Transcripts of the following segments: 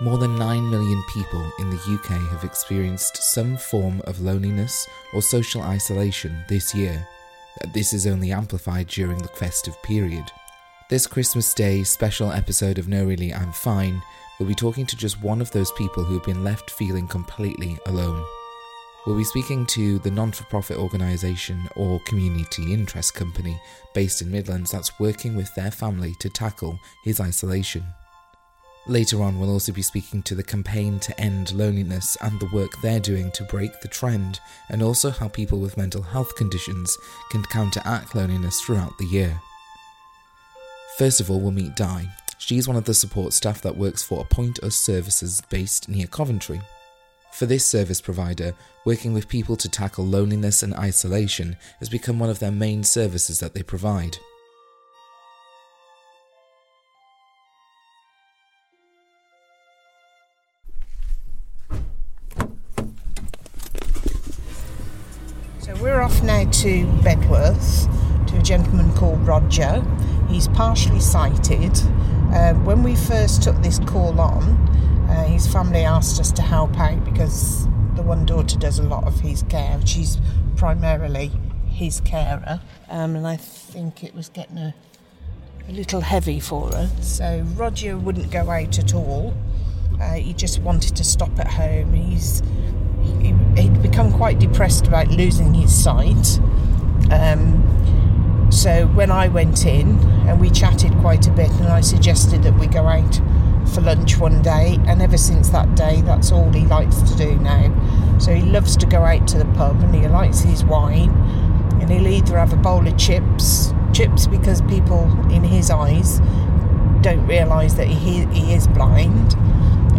More than 9 million people in the UK have experienced some form of loneliness or social isolation this year. This is only amplified during the festive period. This Christmas Day special episode of No Really I'm Fine will be talking to just one of those people who have been left feeling completely alone. We'll be speaking to the non for profit organisation or community interest company based in Midlands that's working with their family to tackle his isolation. Later on, we'll also be speaking to the campaign to end loneliness and the work they're doing to break the trend, and also how people with mental health conditions can counteract loneliness throughout the year. First of all, we'll meet Di. She's one of the support staff that works for Appoint Us Services based near Coventry. For this service provider, working with people to tackle loneliness and isolation has become one of their main services that they provide. Off now to Bedworth to a gentleman called Roger. He's partially sighted. Uh, when we first took this call on, uh, his family asked us to help out because the one daughter does a lot of his care. She's primarily his carer, um, and I think it was getting a, a little heavy for her. So Roger wouldn't go out at all. Uh, he just wanted to stop at home. He's he, become quite depressed about losing his sight. Um, so when I went in and we chatted quite a bit, and I suggested that we go out for lunch one day, and ever since that day, that's all he likes to do now. So he loves to go out to the pub and he likes his wine, and he'll either have a bowl of chips, chips because people in his eyes don't realise that he, he is blind.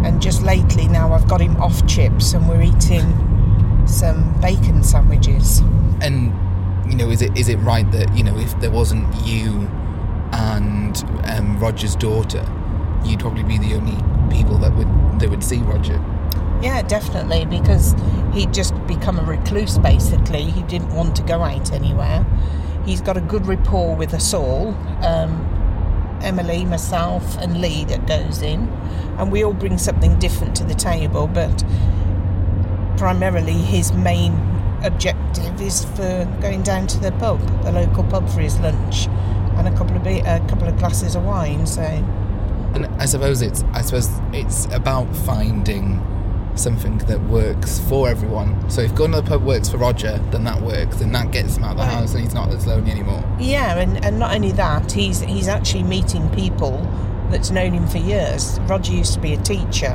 And just lately now, I've got him off chips, and we're eating some bacon sandwiches. And you know, is it is it right that you know if there wasn't you and um, Roger's daughter, you'd probably be the only people that would that would see Roger? Yeah, definitely, because he'd just become a recluse basically. He didn't want to go out anywhere. He's got a good rapport with us all. Um, Emily, myself, and Lee that goes in, and we all bring something different to the table, but primarily his main objective is for going down to the pub, the local pub for his lunch, and a couple of be- a couple of glasses of wine. So And I suppose it's I suppose it's about finding something that works for everyone. So if going to the pub works for Roger, then that works, and that gets him out of the Right. house, and he's not as lonely anymore. yeah, and, and not only that, he's he's actually meeting people that's known him for years. Roger used to be a teacher,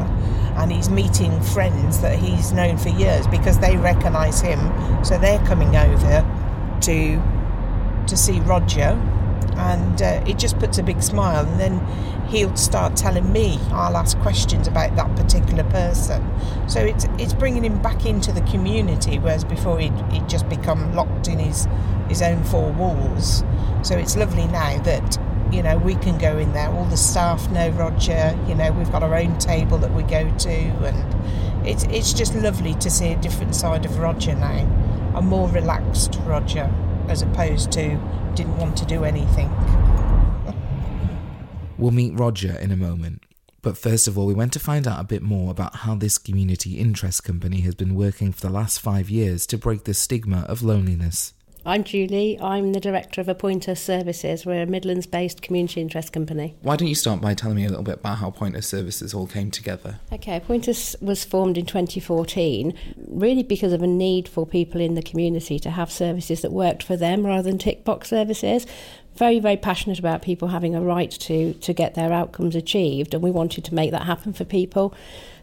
and he's meeting friends that he's known for years because they recognise him, so they're coming over to to see Roger, and uh, it just puts a big smile. And then he'll start telling me. I'll ask questions about that particular person. So it's it's bringing him back into the community, whereas before he'd, he'd just become locked in his his own four walls. So it's lovely now that you know we can go in there. All the staff know Roger. You know we've got our own table that we go to, and it's it's just lovely to see a different side of Roger now, a more relaxed Roger, as opposed to didn't want to do anything. We'll meet Roger in a moment. But first of all, we went to find out a bit more about how this community interest company has been working for the last five years to break the stigma of loneliness. I'm Julie. I'm the director of Appoint Us Services. We're a Midlands based community interest company. Why don't you start by telling me a little bit about how Appoint Us Services all came together? Okay, Appoint Us was formed in 2014 really because of a need for people in the community to have services that worked for them rather than tick box services. very, very passionate about people having a right to, to get their outcomes achieved, and we wanted to make that happen for people.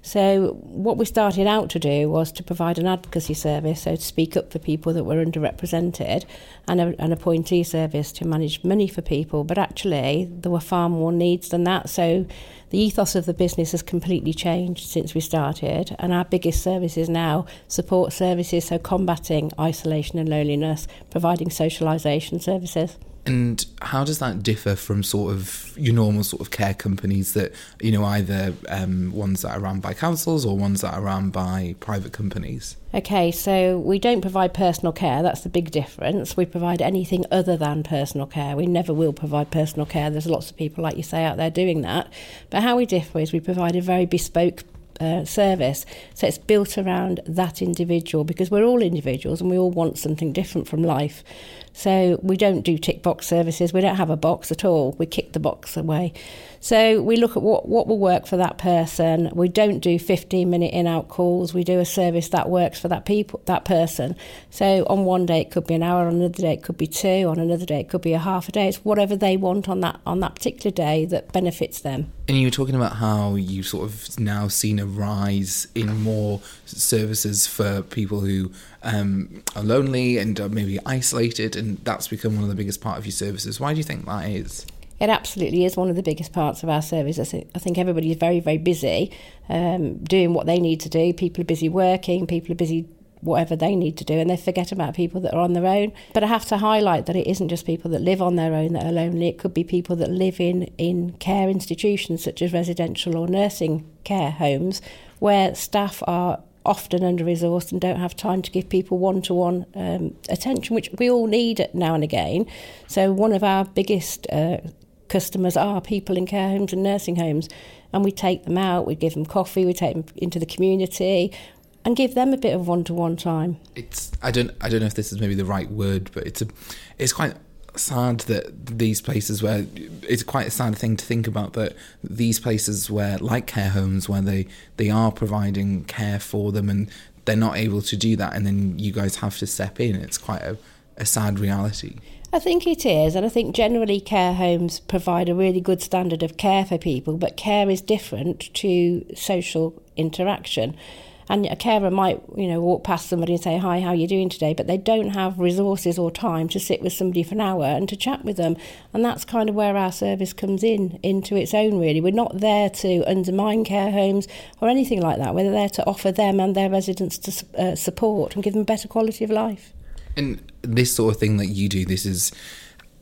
So, what we started out to do was to provide an advocacy service, so to speak up for people that were underrepresented, and a, an appointee service to manage money for people. But actually, there were far more needs than that. So, the ethos of the business has completely changed since we started, and our biggest service is now support services, so combating isolation and loneliness, providing socialisation services. And how does that differ from sort of your normal sort of care companies that, you know, either um, ones that are run by councils or ones that are run by private companies? Okay, so we don't provide personal care, that's the big difference. We provide anything other than personal care. We never will provide personal care. There's lots of people, like you say, out there doing that. But how we differ is we provide a very bespoke uh, service. So it's built around that individual because we're all individuals and we all want something different from life. So we don't do tick box services. We don't have a box at all. We kick the box away. So we look at what, what will work for that person. We don't do 15 minute in out calls. We do a service that works for that people that person. So on one day it could be an hour, on another day it could be two, on another day it could be a half a day. It's whatever they want on that on that particular day that benefits them. And you were talking about how you've sort of now seen a rise in more services for people who um, are lonely and are maybe isolated, and that's become one of the biggest part of your services. Why do you think that is? It absolutely is one of the biggest parts of our service. I think, I think everybody is very, very busy um, doing what they need to do. People are busy working, people are busy whatever they need to do and they forget about people that are on their own. But I have to highlight that it isn't just people that live on their own that are lonely, it could be people that live in, in care institutions such as residential or nursing care homes where staff are often under resourced and don't have time to give people one to one attention, which we all need now and again. So, one of our biggest uh, customers are people in care homes and nursing homes. And we take them out, we give them coffee, we take them into the community and give them a bit of one-to-one time. It's I don't I don't know if this is maybe the right word, but it's a it's quite sad that these places where it's quite a sad thing to think about that these places where like care homes where they they are providing care for them and they're not able to do that and then you guys have to step in it's quite a, a sad reality I think it is, and I think generally care homes provide a really good standard of care for people, but care is different to social interaction. And a carer might, you know, walk past somebody and say, "Hi, how are you doing today?" But they don't have resources or time to sit with somebody for an hour and to chat with them. And that's kind of where our service comes in into its own. Really, we're not there to undermine care homes or anything like that. We're there to offer them and their residents to uh, support and give them better quality of life. And this sort of thing that you do, this is,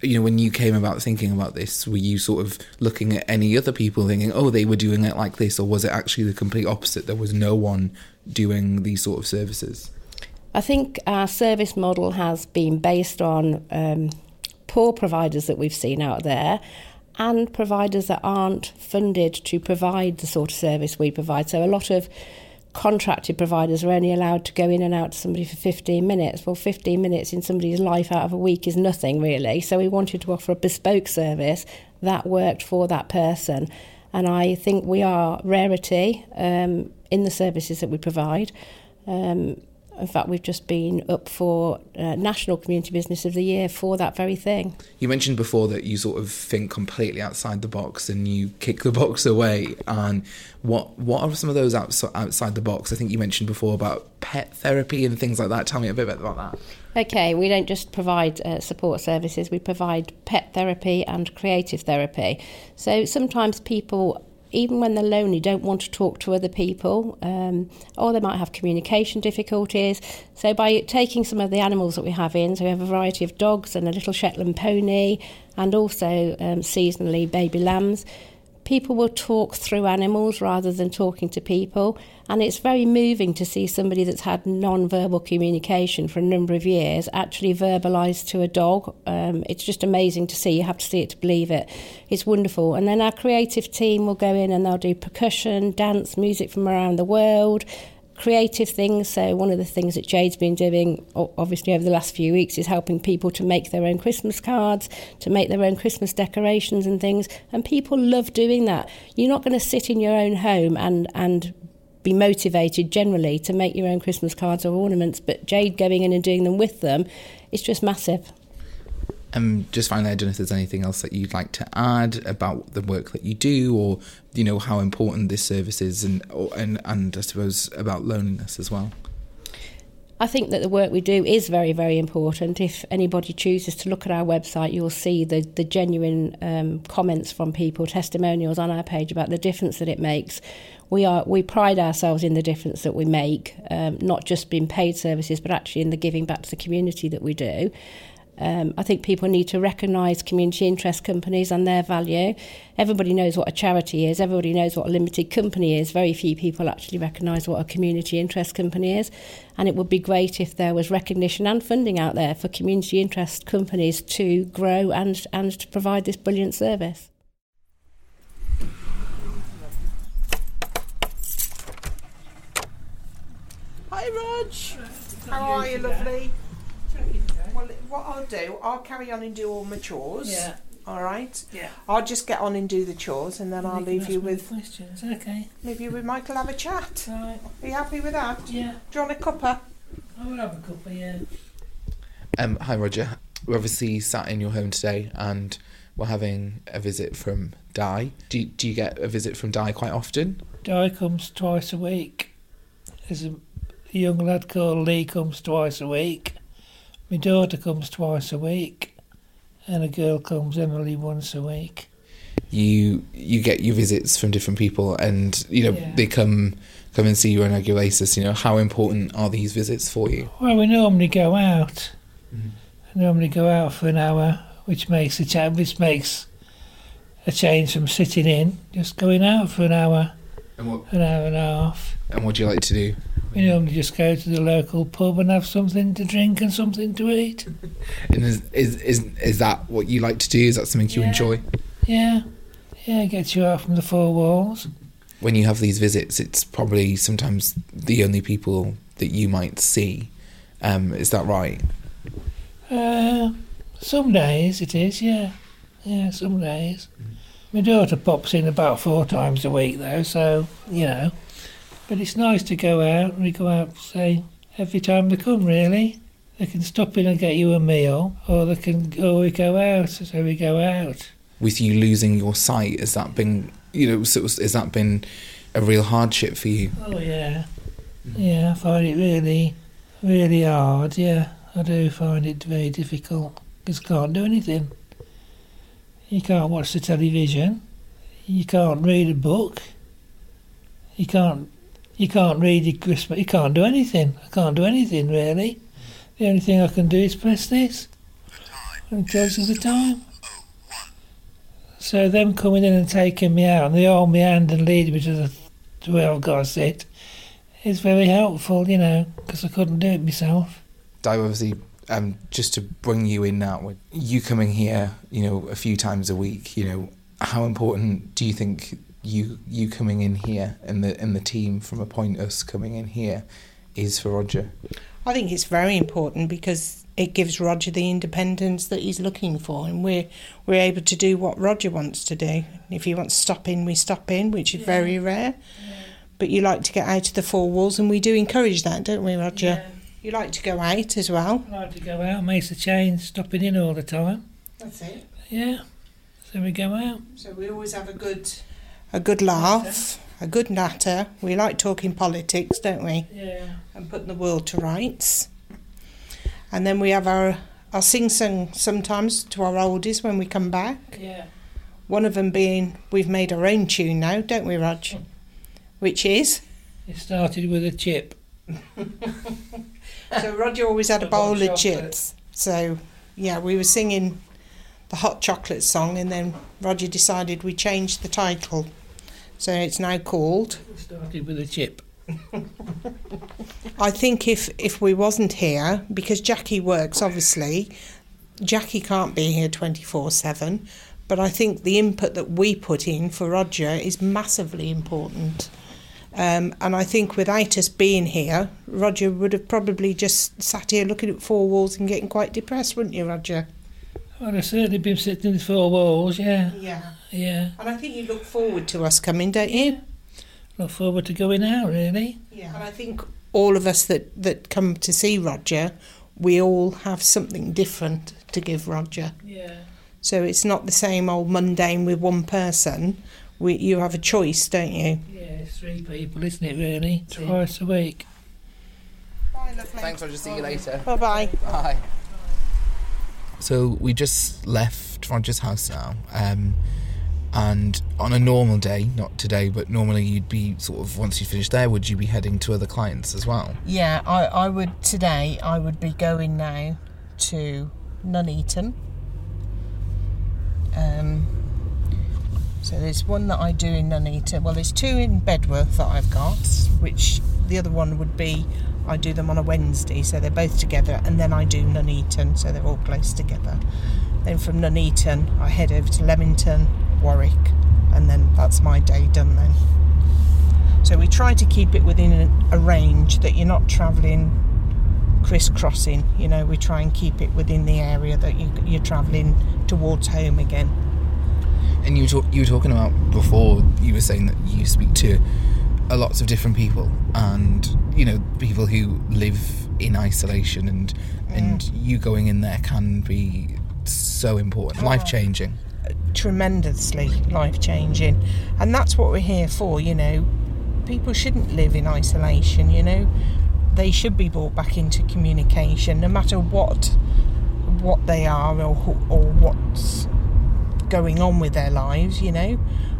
you know, when you came about thinking about this, were you sort of looking at any other people thinking, oh, they were doing it like this, or was it actually the complete opposite? There was no one doing these sort of services? I think our service model has been based on um, poor providers that we've seen out there and providers that aren't funded to provide the sort of service we provide. So a lot of contracted providers are only allowed to go in and out to somebody for 15 minutes. Well, 15 minutes in somebody's life out of a week is nothing really. So we wanted to offer a bespoke service that worked for that person. And I think we are rarity um, in the services that we provide. Um, in fact, we've just been up for uh, National Community Business of the Year for that very thing. You mentioned before that you sort of think completely outside the box and you kick the box away. And what what are some of those outside the box? I think you mentioned before about pet therapy and things like that. Tell me a bit about that. Okay, we don't just provide uh, support services, we provide pet therapy and creative therapy. So sometimes people even when they're lonely, don't want to talk to other people, um, or they might have communication difficulties. So, by taking some of the animals that we have in, so we have a variety of dogs and a little Shetland pony, and also um, seasonally baby lambs, people will talk through animals rather than talking to people. And it's very moving to see somebody that's had non verbal communication for a number of years actually verbalise to a dog. Um, it's just amazing to see. You have to see it to believe it. It's wonderful. And then our creative team will go in and they'll do percussion, dance, music from around the world creative things. So, one of the things that Jade's been doing, obviously, over the last few weeks is helping people to make their own Christmas cards, to make their own Christmas decorations and things. And people love doing that. You're not going to sit in your own home and, and be motivated generally to make your own Christmas cards or ornaments, but Jade going in and doing them with them is just massive. Um, just finally, I don't know if there's anything else that you'd like to add about the work that you do, or you know how important this service is, and or, and and I suppose about loneliness as well. I think that the work we do is very, very important. If anybody chooses to look at our website, you'll see the, the genuine um, comments from people, testimonials on our page about the difference that it makes. We are we pride ourselves in the difference that we make, um, not just in paid services, but actually in the giving back to the community that we do. Um, I think people need to recognise community interest companies and their value. Everybody knows what a charity is, everybody knows what a limited company is. Very few people actually recognise what a community interest company is. And it would be great if there was recognition and funding out there for community interest companies to grow and, and to provide this brilliant service. Hi, Rog. How are you, lovely? Well, what I'll do, I'll carry on and do all my chores. Yeah. All right. Yeah. I'll just get on and do the chores, and then I'll You leave you with questions. Okay. leave you with Michael. Have a chat. Right. Are you happy with that? Yeah. Do you want a cuppa? I will have a couple. Yeah. Um, hi, Roger. We're obviously sat in your home today, and we're having a visit from Di. Do you, do you get a visit from Di quite often? Di comes twice a week. There's a young lad called Lee comes twice a week. My daughter comes twice a week, and a girl comes Emily once a week. You you get your visits from different people, and you know Yeah. they come come and see you on a regular basis. You know how important are these visits for you? Well, we normally go out. Mhm. We normally go out for an hour, which makes a cha- which makes a change from sitting in, just going out for an hour, And what an hour and a half. and what do you like to do? We normally just go to the local pub and have something to drink and something to eat. And is is is, is that what you like to do? Is that something you Yeah. enjoy? Yeah, yeah, gets you out from the four walls. When you have these visits, it's probably sometimes the only people that you might see. Um, is that right? Uh, some days it is, yeah, yeah, some days. My daughter pops in about four times a week though, so you know. But it's nice to go out. We go out, say, every time they come. Really, they can stop in and get you a meal, or they can, or oh, we go out. So we go out. With you losing your sight, has that been you know has that been a real hardship for you? Oh yeah, yeah. I find it really, really hard. Yeah, I do find it very difficult because can't do anything. You can't watch the television. You can't read a book. You can't. You can't read your Christmas. You can't do anything. I can't do anything really. The only thing I can do is press this. And tells you the time. So them coming in and taking me out, and they hold my hand and lead me to the to where I've got to sit, is very helpful, you know, because I couldn't do it myself. Di, obviously, um, just to bring you in now, with you coming here, you know, a few times a week, you know, how important do you think you you coming in here and the and the team from Appoint Us coming in here is for Roger? I think it's very important because it gives Roger the independence that he's looking for, and we're we're able to do what Roger wants to do. If he wants to stop in, we stop in, which is very rare. But you like to get out of the four walls, and we do encourage that, don't we, Roger? Yeah. You like to go out as well. I like to go out, makes a change, stopping in all the time. That's it. Yeah, so we go out. So we always have a good a good laugh, a good natter. We like talking politics, don't we? Yeah. and putting the world to rights. And then we have our our sing song sometimes to our oldies when we come back. Yeah. One of them being we've made our own tune now, don't we, Rog? Which is It started with a chip. so Roger always had a bowl of chocolate. chips. So yeah, we were singing the hot chocolate song, and then Roger decided we changed the title. So it's now called It started with a chip. I think if if we wasn't here, because Jackie works obviously, Jackie can't be here twenty four seven. But I think the input that we put in for Roger is massively important. Um, and I think without us being here, Roger would have probably just sat here looking at four walls and getting quite depressed, wouldn't you, Roger? Well, I've certainly been sitting in the four walls, yeah. Yeah. Yeah. And I think you look forward to us coming, don't you? Look forward to going out, really. Yeah. And I think all of us that, that come to see Roger we all have something different to give Roger. Yeah. So it's not the same old mundane with one person. We, you have a choice, don't you? Yeah, three people, isn't it, really? Twice a week. Bye, lovely. Thanks, Roger. See you later. Bye-bye. bye. So we just left Roger's house now, um, and on a normal day, not today, but normally you'd be sort of once you finish there, would you be heading to other clients as well? Yeah, I, I would today. I would be going now to Nuneaton. Um, so there's one that I do in Nuneaton. Well, there's two in Bedworth that I've got, which the other one would be I do them on a Wednesday, so they're both together, and then I do Nuneaton, so they're all close together. Then from Nuneaton, I head over to Leamington, Warwick, and then that's my day done then. So we try to keep it within a, range that you're not travelling crisscrossing. You know, we try and keep it within the area that you, you're travelling towards home again. And you talk- you were talking about before, you were saying that you speak to a lots of different people, and you know, people who live in isolation, and mm. and you going in there can be so important, oh. life changing. tremendously life changing and that's what we're here for you know. People shouldn't live in isolation you know. They should be brought back into communication no matter what what they are or or what's going on with their lives you know.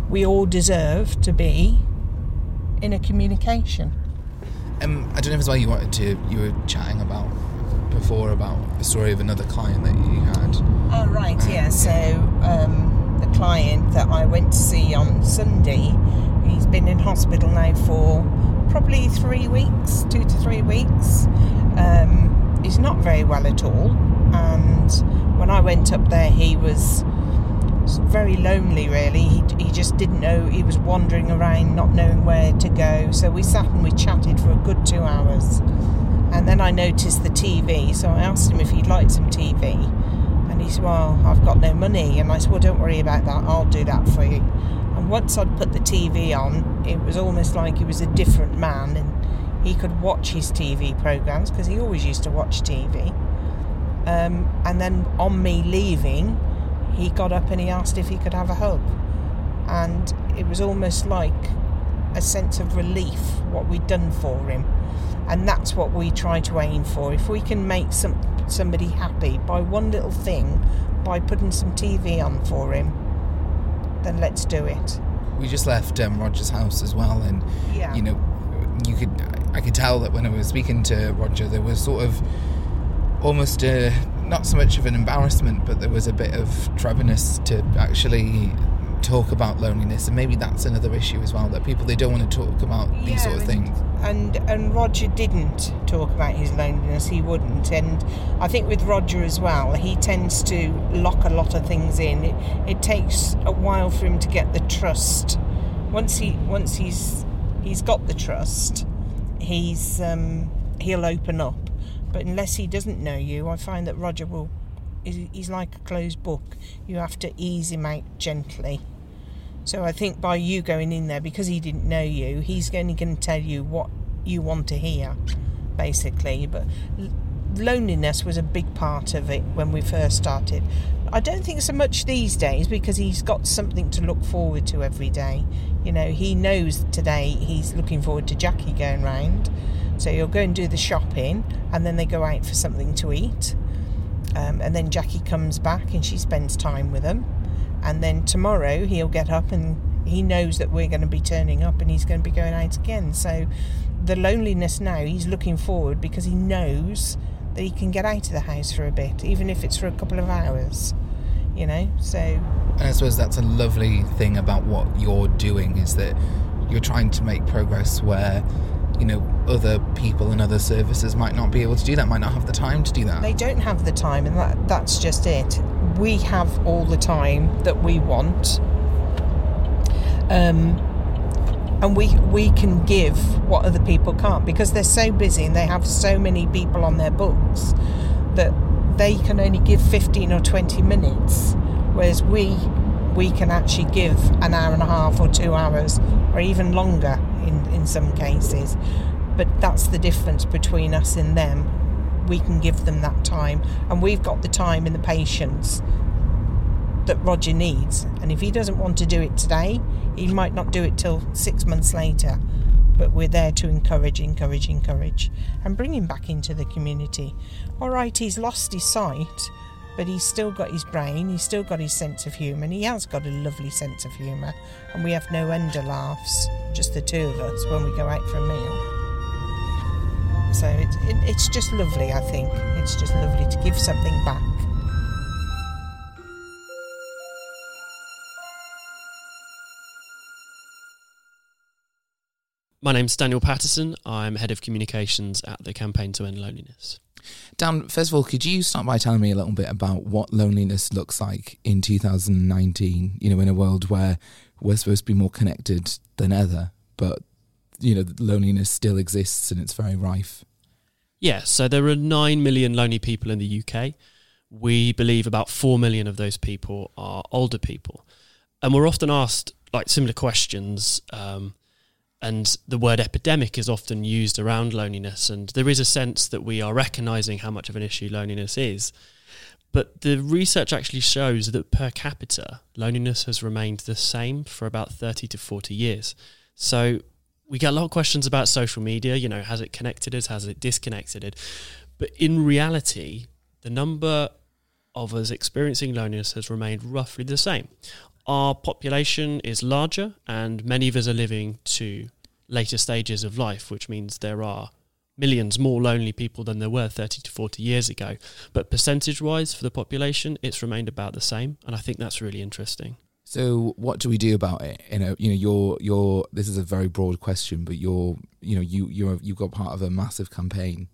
We all deserve to be in a communication Um, I don't know if it's why you wanted to. You were chatting about before about the story of another client that you had. Oh, right, yeah. So, um, the client that I went to see on Sunday, he's been in hospital now for probably three weeks, two to three weeks. Um, he's not very well at all. And when I went up there, he was very lonely, really. He, he just didn't know, he was wandering around, not knowing where to go. So, we sat and we chatted for a good two hours. And then I noticed the TV, so I asked him if he'd like some TV. And he said, Well, I've got no money. And I said, Well, don't worry about that, I'll do that for you. And once I'd put the TV on, it was almost like he was a different man and he could watch his TV programs because he always used to watch TV. Um, and then on me leaving, he got up and he asked if he could have a hug. And it was almost like a sense of relief what we'd done for him and that's what we try to aim for if we can make some somebody happy by one little thing by putting some TV on for him then let's do it We just left um, Roger's house as well, and Yeah. you know, you could I could tell that when I was speaking to Roger, there was sort of almost a, not so much of an embarrassment, but there was a bit of trebbiness to actually talk about loneliness, and maybe that's another issue as well. That people they don't want to talk about these sort of things. and and Roger didn't talk about his loneliness he wouldn't and I think with Roger as well he tends to lock a lot of things in it, it takes a while for him to get the trust once he once he's he's got the trust he's um, he'll open up but unless he doesn't know you I find that Roger will he's like a closed book you have to ease him out gently so I think by you going in there, because he didn't know you, he's only going to tell you what you want to hear, basically. But loneliness was a big part of it when we first started. I don't think so much these days because he's got something to look forward to every day. You know, he knows today he's looking forward to Jackie going round. So he'll go and do the shopping and then they go out for something to eat. Um, and then Jackie comes back and she spends time with him. And then tomorrow he'll get up and he knows that we're going to be turning up and he's going to be going out again. So the loneliness now, he's looking forward because he knows that he can get out of the house for a bit, even if it's for a couple of hours. You know, so And I suppose that's a lovely thing about what you're doing is that you're trying to make progress where, you know, other people and other services might not be able to do that, might not have the time to do that. they don't have the time, and that that's just it. We have all the time that we want. Um, and we we can give what other people can't because they're so busy and they have so many people on their books that they can only give 15 or 20 minutes whereas we we can actually give an hour and a half or two hours or even longer in in some cases but that's the difference between us and them we can give them that time, and we've got the time and the patience that Roger needs. And if he doesn't want to do it today, he might not do it till six months later. But we're there to encourage, encourage, encourage, and bring him back into the community. All right, he's lost his sight, but he's still got his brain, he's still got his sense of humour, and he has got a lovely sense of humour. And we have no end of laughs, just the two of us, when we go out for a meal. So it, it, it's just lovely, I think. It's just lovely to give something back. My name's Daniel Patterson. I'm head of communications at the Campaign to End Loneliness. Dan, first of all, could you start by telling me a little bit about what loneliness looks like in 2019? You know, in a world where we're supposed to be more connected than ever, but you know, loneliness still exists and it's very rife. Yeah, so there are 9 million lonely people in the UK. We believe about 4 million of those people are older people. And we're often asked like similar questions. Um, and the word epidemic is often used around loneliness. And there is a sense that we are recognizing how much of an issue loneliness is. But the research actually shows that per capita, loneliness has remained the same for about 30 to 40 years. So we get a lot of questions about social media. You know, has it connected us? Has it disconnected it? But in reality, the number of us experiencing loneliness has remained roughly the same our population is larger and many of us are living to later stages of life, which means there are millions more lonely people than there were 30 to 40 years ago. But percentage wise for the population, it's remained about the same. And I think that's really interesting. So what do we do about it? You know, you know, you're you're. This is a very broad question, but you're, you know, you you're you've got part of a massive campaign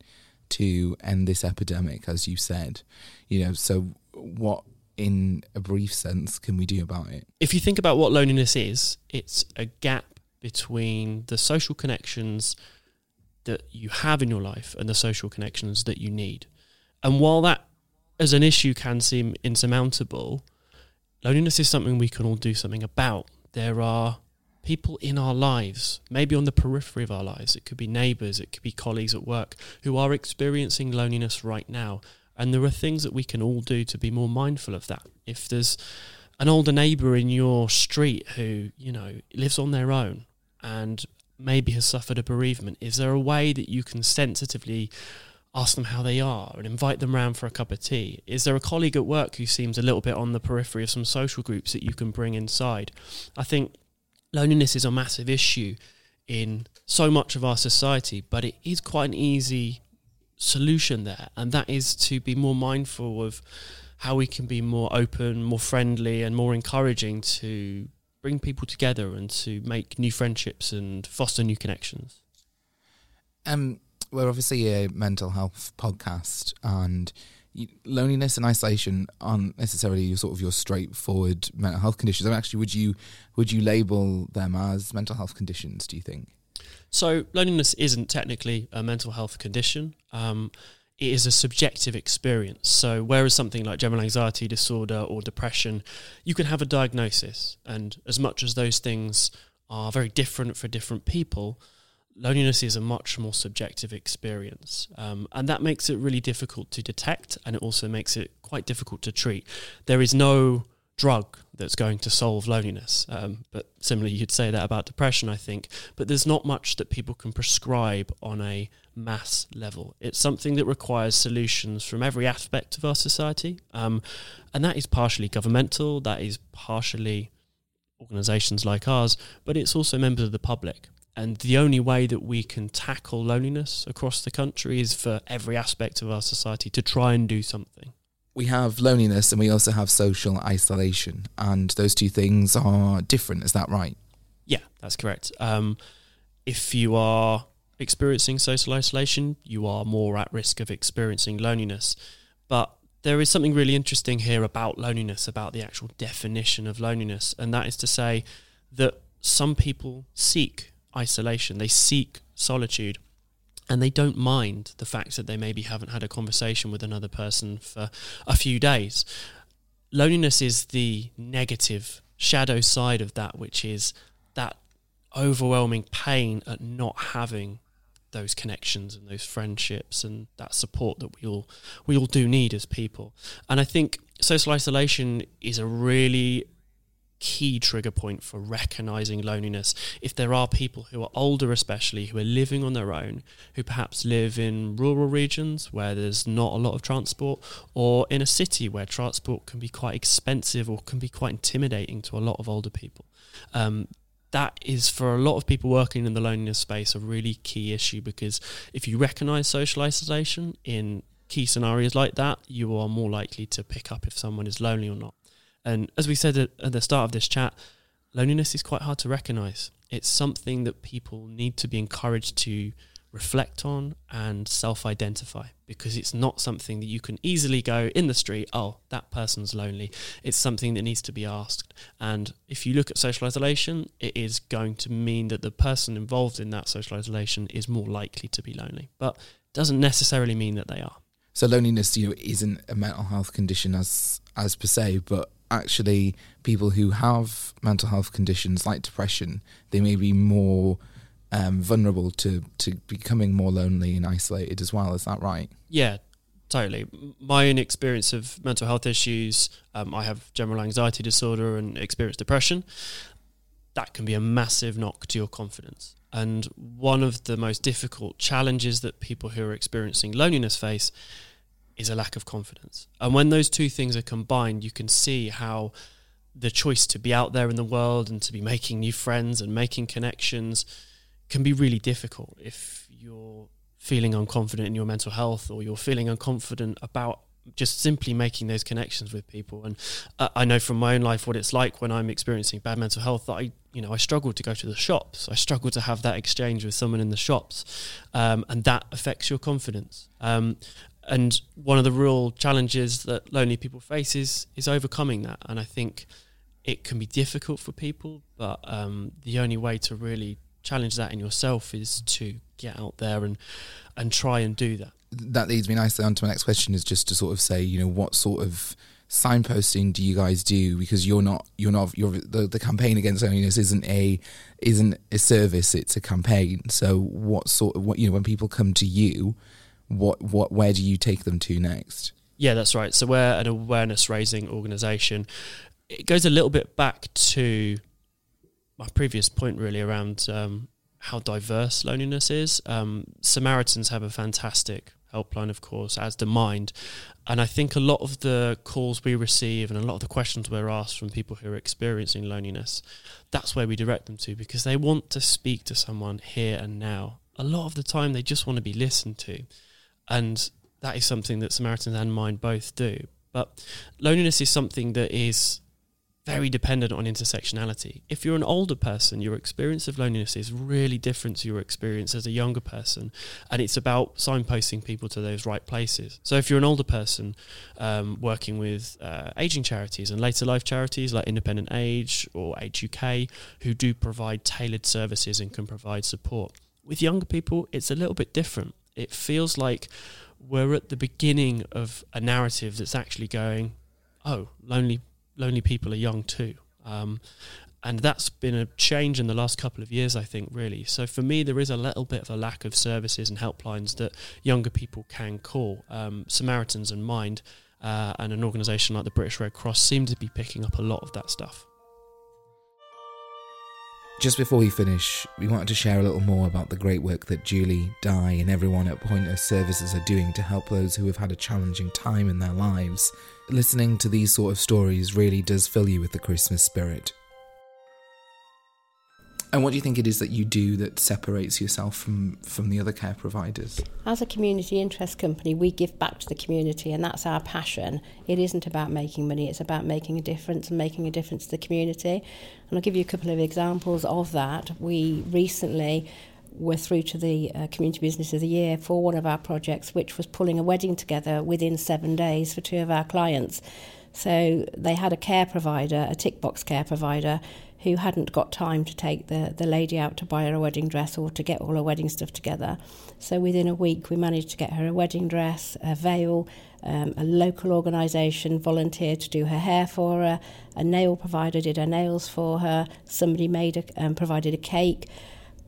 to end this epidemic, as you said. You know, so what in a brief sense, can we do about it? If you think about what loneliness is, it's a gap between the social connections that you have in your life and the social connections that you need. And while that as an issue can seem insurmountable, loneliness is something we can all do something about. There are people in our lives, maybe on the periphery of our lives, it could be neighbours, it could be colleagues at work, who are experiencing loneliness right now. And there are things that we can all do to be more mindful of that. If there's an older neighbour in your street who, you know, lives on their own and maybe has suffered a bereavement, is there a way that you can sensitively ask them how they are and invite them round for a cup of tea? Is there a colleague at work who seems a little bit on the periphery of some social groups that you can bring inside? I think loneliness is a massive issue in so much of our society, but it is quite an easy solution there, and that is to be more mindful of how we can be more open, more friendly, and more encouraging to bring people together and to make new friendships and foster new connections. Um, we're obviously a mental health podcast, and loneliness and isolation aren't necessarily sort of your straightforward mental health conditions. I mean, actually, would you would you label them as mental health conditions? Do you think? So, loneliness isn't technically a mental health condition. Um, it is a subjective experience. So, whereas something like general anxiety disorder or depression, you can have a diagnosis. And as much as those things are very different for different people, loneliness is a much more subjective experience. Um, and that makes it really difficult to detect and it also makes it quite difficult to treat. There is no drug that's going to solve loneliness. Um, but similarly, you'd say that about depression, I think. But there's not much that people can prescribe on a mass level. It's something that requires solutions from every aspect of our society. Um, and that is partially governmental, that is partially organisations like ours, but it's also members of the public. And the only way that we can tackle loneliness across the country is for every aspect of our society to try and do something we have loneliness and we also have social isolation, and those two things are different. Is that right? Yeah, that's correct. Um, if you are experiencing social isolation, you are more at risk of experiencing loneliness. But there is something really interesting here about loneliness, about the actual definition of loneliness, and that is to say that some people seek isolation, they seek solitude and they don't mind the fact that they maybe haven't had a conversation with another person for a few days. Loneliness is the negative shadow side of that, which is that overwhelming pain at not having those connections and those friendships and that support that we all we all do need as people. And I think social isolation is a really key trigger point for recognizing loneliness. If there are people who are older, especially who are living on their own, who perhaps live in rural regions where there's not a lot of transport, or in a city where transport can be quite expensive or can be quite intimidating to a lot of older people. Um, that is for a lot of people working in the loneliness space a really key issue because if you recognize social isolation in key scenarios like that, you are more likely to pick up if someone is lonely or not. And as we said at, at the start of this chat, loneliness is quite hard to recognize. It's something that people need to be encouraged to reflect on and self identify because it's not something that you can easily go in the street, oh, that person's lonely. It's something that needs to be asked. And if you look at social isolation, it is going to mean that the person involved in that social isolation is more likely to be lonely, but doesn't necessarily mean that they are. So loneliness, you know, isn't a mental health condition as as per se, but actually people who have mental health conditions like depression, they may be more um, vulnerable to, to becoming more lonely and isolated as well. Is that right? Yeah, totally. My own experience of mental health issues, um, I have general anxiety disorder and experience depression. That can be a massive knock to your confidence. And one of the most difficult challenges that people who are experiencing loneliness face is a lack of confidence. And when those two things are combined, you can see how the choice to be out there in the world and to be making new friends and making connections can be really difficult if you're feeling unconfident in your mental health or you're feeling unconfident about just simply making those connections with people. And uh, I know from my own life what it's like when I'm experiencing bad mental health that I, you know, I struggle to go to the shops. I struggle to have that exchange with someone in the shops, um, and that affects your confidence. Um, and one of the real challenges that lonely people face is is overcoming that. And I think it can be difficult for people, but um, the only way to really challenge that in yourself is to get out there and and try and do that. That leads me nicely on to my next question is just to sort of say, you know, what sort of signposting do you guys do because you're not you're not you're the, the campaign against loneliness isn't a isn't a service it's a campaign so what sort of what you know when people come to you what what where do you take them to next yeah that's right so we're an awareness raising organization it goes a little bit back to my previous point really around um, how diverse loneliness is. Um, Samaritans have a fantastic helpline, of course, as do Mind. And I think a lot of the calls we receive and a lot of the questions we're asked from people who are experiencing loneliness, that's where we direct them to because they want to speak to someone here and now. A lot of the time, they just want to be listened to. And that is something that Samaritans and Mind both do. But loneliness is something that is very dependent on intersectionality. If you're an older person, your experience of loneliness is really different to your experience as a younger person, and it's about signposting people to those right places. So, if you're an older person um, working with uh, aging charities and later life charities like Independent Age or Age UK, who do provide tailored services and can provide support, with younger people, it's a little bit different. It feels like we're at the beginning of a narrative that's actually going, oh, lonely lonely people are young too. Um, and that's been a change in the last couple of years, I think, really. So for me, there is a little bit of a lack of services and helplines that younger people can call. Um, Samaritans and Mind uh, and an organisation like the British Red Cross seem to be picking up a lot of that stuff. Just before we finish, we wanted to share a little more about the great work that Julie, Di, and everyone at Appoint Us Services are doing to help those who have had a challenging time in their lives. Listening to these sort of stories really does fill you with the Christmas spirit. And what do you think it is that you do that separates yourself from, from the other care providers? As a community interest company, we give back to the community, and that's our passion. It isn't about making money, it's about making a difference and making a difference to the community. And I'll give you a couple of examples of that. We recently were through to the uh, Community Business of the Year for one of our projects, which was pulling a wedding together within seven days for two of our clients. So they had a care provider, a tick box care provider, who hadn't got time to take the, the lady out to buy her a wedding dress or to get all her wedding stuff together. So within a week, we managed to get her a wedding dress, a veil, um, a local organisation volunteered to do her hair for her, a nail provider did her nails for her, somebody made a, um, provided a cake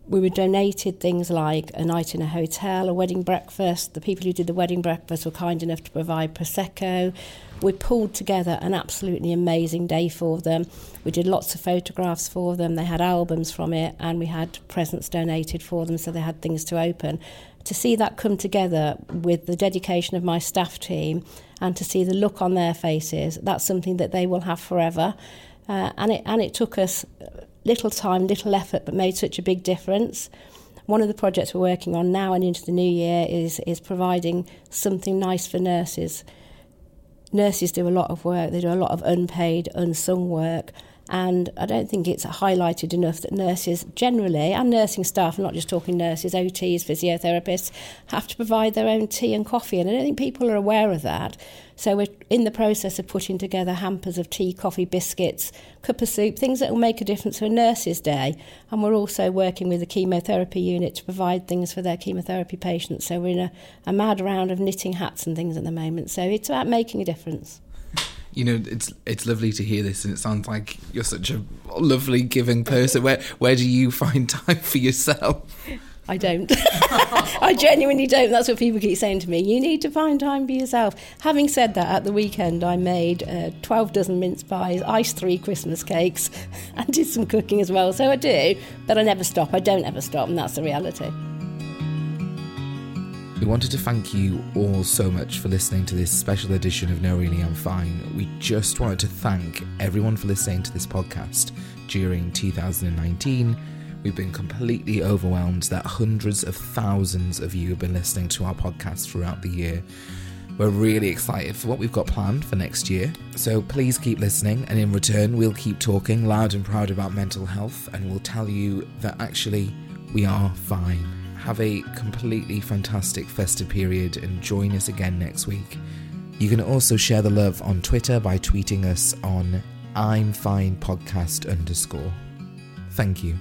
we were donated things like a night in a hotel, a wedding breakfast. The people who did the wedding breakfast were kind enough to provide prosecco. We pulled together an absolutely amazing day for them. We did lots of photographs for them. They had albums from it, and we had presents donated for them, so they had things to open. To see that come together with the dedication of my staff team, and to see the look on their faces, that's something that they will have forever. Uh, and it and it took us little time, little effort, but made such a big difference. One of the projects we're working on now and into the new year is is providing something nice for nurses. Nurses do a lot of work. They do a lot of unpaid, unsung work, and I don't think it's highlighted enough that nurses generally, and nursing staff, I'm not just talking nurses, OTs, physiotherapists, have to provide their own tea and coffee. And I don't think people are aware of that. So we're in the process of putting together hampers of tea, coffee, biscuits, cup of soup, things that will make a difference for a nurse's day. And we're also working with the chemotherapy unit to provide things for their chemotherapy patients. So we're in a, a mad round of knitting hats and things at the moment. So it's about making a difference you know, it's it's lovely to hear this, and it sounds like you're such a lovely, giving person. Where where do you find time for yourself? I don't. I genuinely don't. That's what people keep saying to me. You need to find time for yourself. Having said that, at the weekend I made uh, 12 dozen mince pies, iced three Christmas cakes, and did some cooking as well. So I do, but I never stop. I don't ever stop, and that's the reality. We wanted to thank you all so much for listening to this special edition of No Really I'm Fine. We just wanted to thank everyone for listening to this podcast during 2019. We've been completely overwhelmed that hundreds of thousands of you have been listening to our podcast throughout the year. We're really excited for what we've got planned for next year. So please keep listening, and in return, we'll keep talking loud and proud about mental health, and we'll tell you that actually we are fine. Have a completely fantastic festive period and join us again next week. You can also share the love on Twitter by tweeting us on I'm Fine Podcast underscore. Thank you.